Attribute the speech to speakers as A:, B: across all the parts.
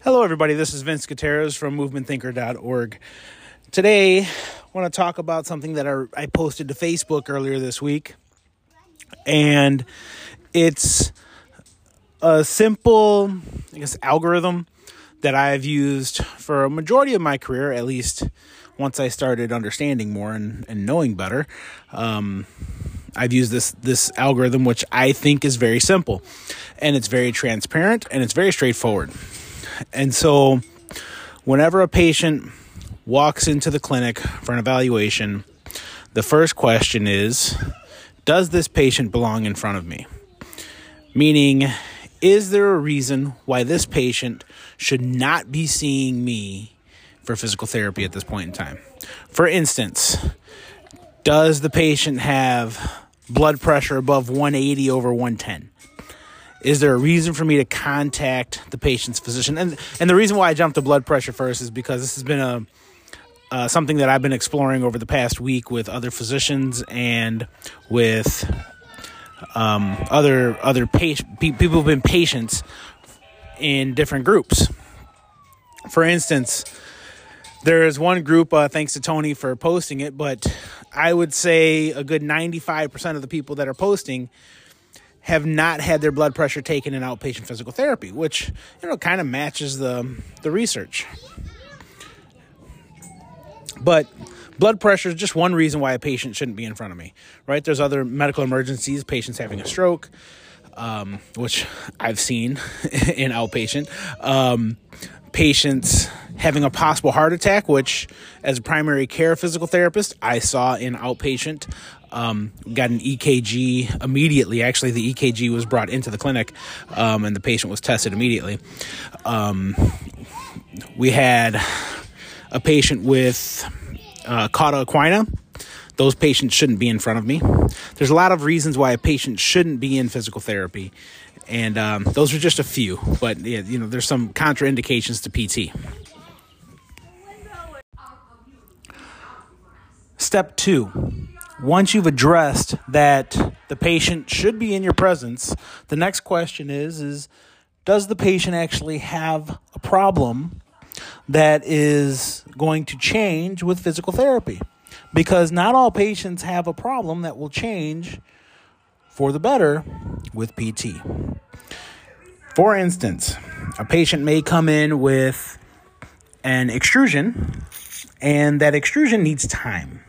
A: Hello, everybody. This is Vince Gutierrez from MovementThinker.org. Today, I want to talk about something that I, posted to Facebook earlier this week, and it's a simple, I guess, algorithm that I've used for a majority of my career, at least once I started understanding more and, and knowing better. Um, I've used this this algorithm, which I think is very simple, and it's very transparent and it's very straightforward. And so, whenever a patient walks into the clinic for an evaluation, the first question is Does this patient belong in front of me? Meaning, is there a reason why this patient should not be seeing me for physical therapy at this point in time? For instance, does the patient have blood pressure above 180 over 110? Is there a reason for me to contact the patient's physician? And and the reason why I jumped to blood pressure first is because this has been a uh, something that I've been exploring over the past week with other physicians and with um, other other patient, people who've been patients in different groups. For instance, there is one group. Uh, thanks to Tony for posting it, but I would say a good ninety five percent of the people that are posting have not had their blood pressure taken in outpatient physical therapy, which you know kind of matches the the research. But blood pressure is just one reason why a patient shouldn't be in front of me, right? There's other medical emergencies, patients having a stroke, um, which I've seen in outpatient. Um, patients having a possible heart attack, which, as a primary care physical therapist, I saw in outpatient. Um, got an EKG immediately. Actually, the EKG was brought into the clinic, um, and the patient was tested immediately. Um, we had a patient with uh, cauda equina. Those patients shouldn't be in front of me. There's a lot of reasons why a patient shouldn't be in physical therapy, and um, those are just a few. But yeah, you know, there's some contraindications to PT. Step two once you've addressed that the patient should be in your presence, the next question is is does the patient actually have a problem that is going to change with physical therapy? Because not all patients have a problem that will change for the better with PT. For instance, a patient may come in with an extrusion, and that extrusion needs time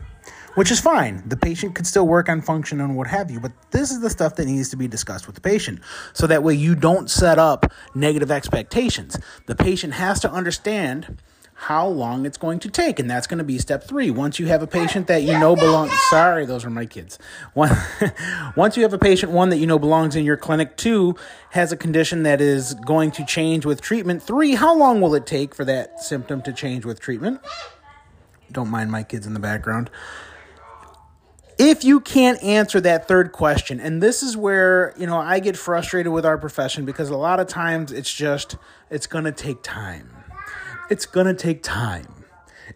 A: which is fine. The patient could still work on function and what have you, but this is the stuff that needs to be discussed with the patient. So that way you don't set up negative expectations. The patient has to understand how long it's going to take. And that's going to be step three. Once you have a patient that you know belongs, sorry, those are my kids. Once you have a patient, one that you know belongs in your clinic, two has a condition that is going to change with treatment, three, how long will it take for that symptom to change with treatment? Don't mind my kids in the background if you can't answer that third question and this is where you know i get frustrated with our profession because a lot of times it's just it's going to take time. It's going to take time.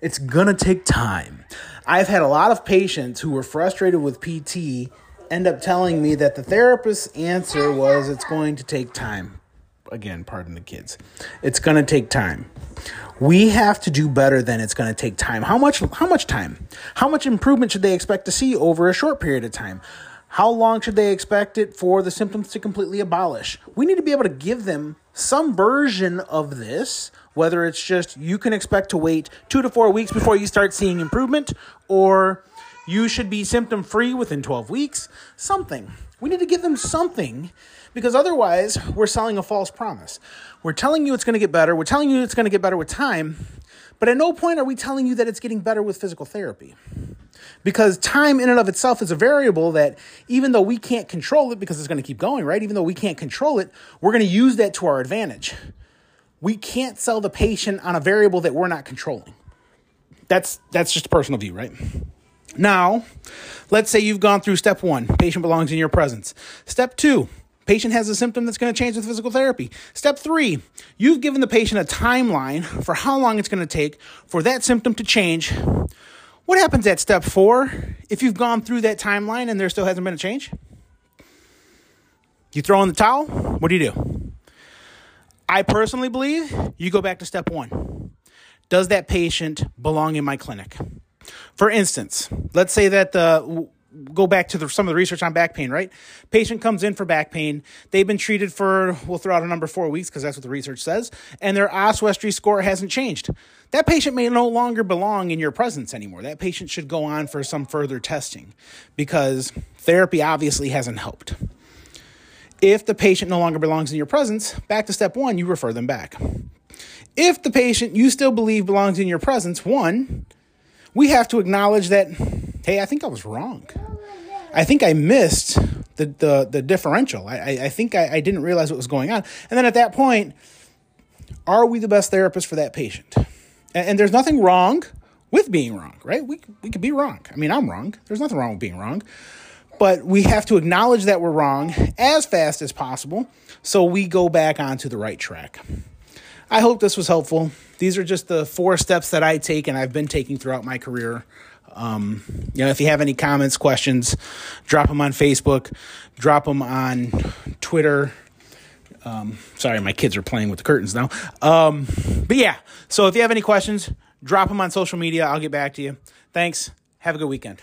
A: It's going to take time. I've had a lot of patients who were frustrated with pt end up telling me that the therapist's answer was it's going to take time again pardon the kids it's going to take time we have to do better than it's going to take time. How much how much time? How much improvement should they expect to see over a short period of time? How long should they expect it for the symptoms to completely abolish? We need to be able to give them some version of this, whether it's just you can expect to wait 2 to 4 weeks before you start seeing improvement or you should be symptom free within 12 weeks, something. We need to give them something because otherwise we're selling a false promise. We're telling you it's going to get better. We're telling you it's going to get better with time. But at no point are we telling you that it's getting better with physical therapy. Because time in and of itself is a variable that even though we can't control it because it's going to keep going, right? Even though we can't control it, we're going to use that to our advantage. We can't sell the patient on a variable that we're not controlling. That's that's just a personal view, right? Now, let's say you've gone through step 1, patient belongs in your presence. Step 2, Patient has a symptom that's going to change with physical therapy. Step three, you've given the patient a timeline for how long it's going to take for that symptom to change. What happens at step four if you've gone through that timeline and there still hasn't been a change? You throw in the towel? What do you do? I personally believe you go back to step one. Does that patient belong in my clinic? For instance, let's say that the go back to the, some of the research on back pain, right? Patient comes in for back pain. They've been treated for, we'll throw out a number four weeks because that's what the research says, and their oswestry score hasn't changed. That patient may no longer belong in your presence anymore. That patient should go on for some further testing because therapy obviously hasn't helped. If the patient no longer belongs in your presence, back to step one, you refer them back. If the patient you still believe belongs in your presence, one, we have to acknowledge that, hey, I think I was wrong. I think I missed the the, the differential. I, I think I, I didn't realize what was going on. And then at that point, are we the best therapist for that patient? And, and there's nothing wrong with being wrong, right? We, we could be wrong. I mean, I'm wrong. There's nothing wrong with being wrong. But we have to acknowledge that we're wrong as fast as possible so we go back onto the right track. I hope this was helpful. These are just the four steps that I take and I've been taking throughout my career. Um, you know, if you have any comments, questions, drop them on Facebook, drop them on Twitter. Um, sorry, my kids are playing with the curtains now. Um, but yeah, so if you have any questions, drop them on social media. I'll get back to you. Thanks. Have a good weekend.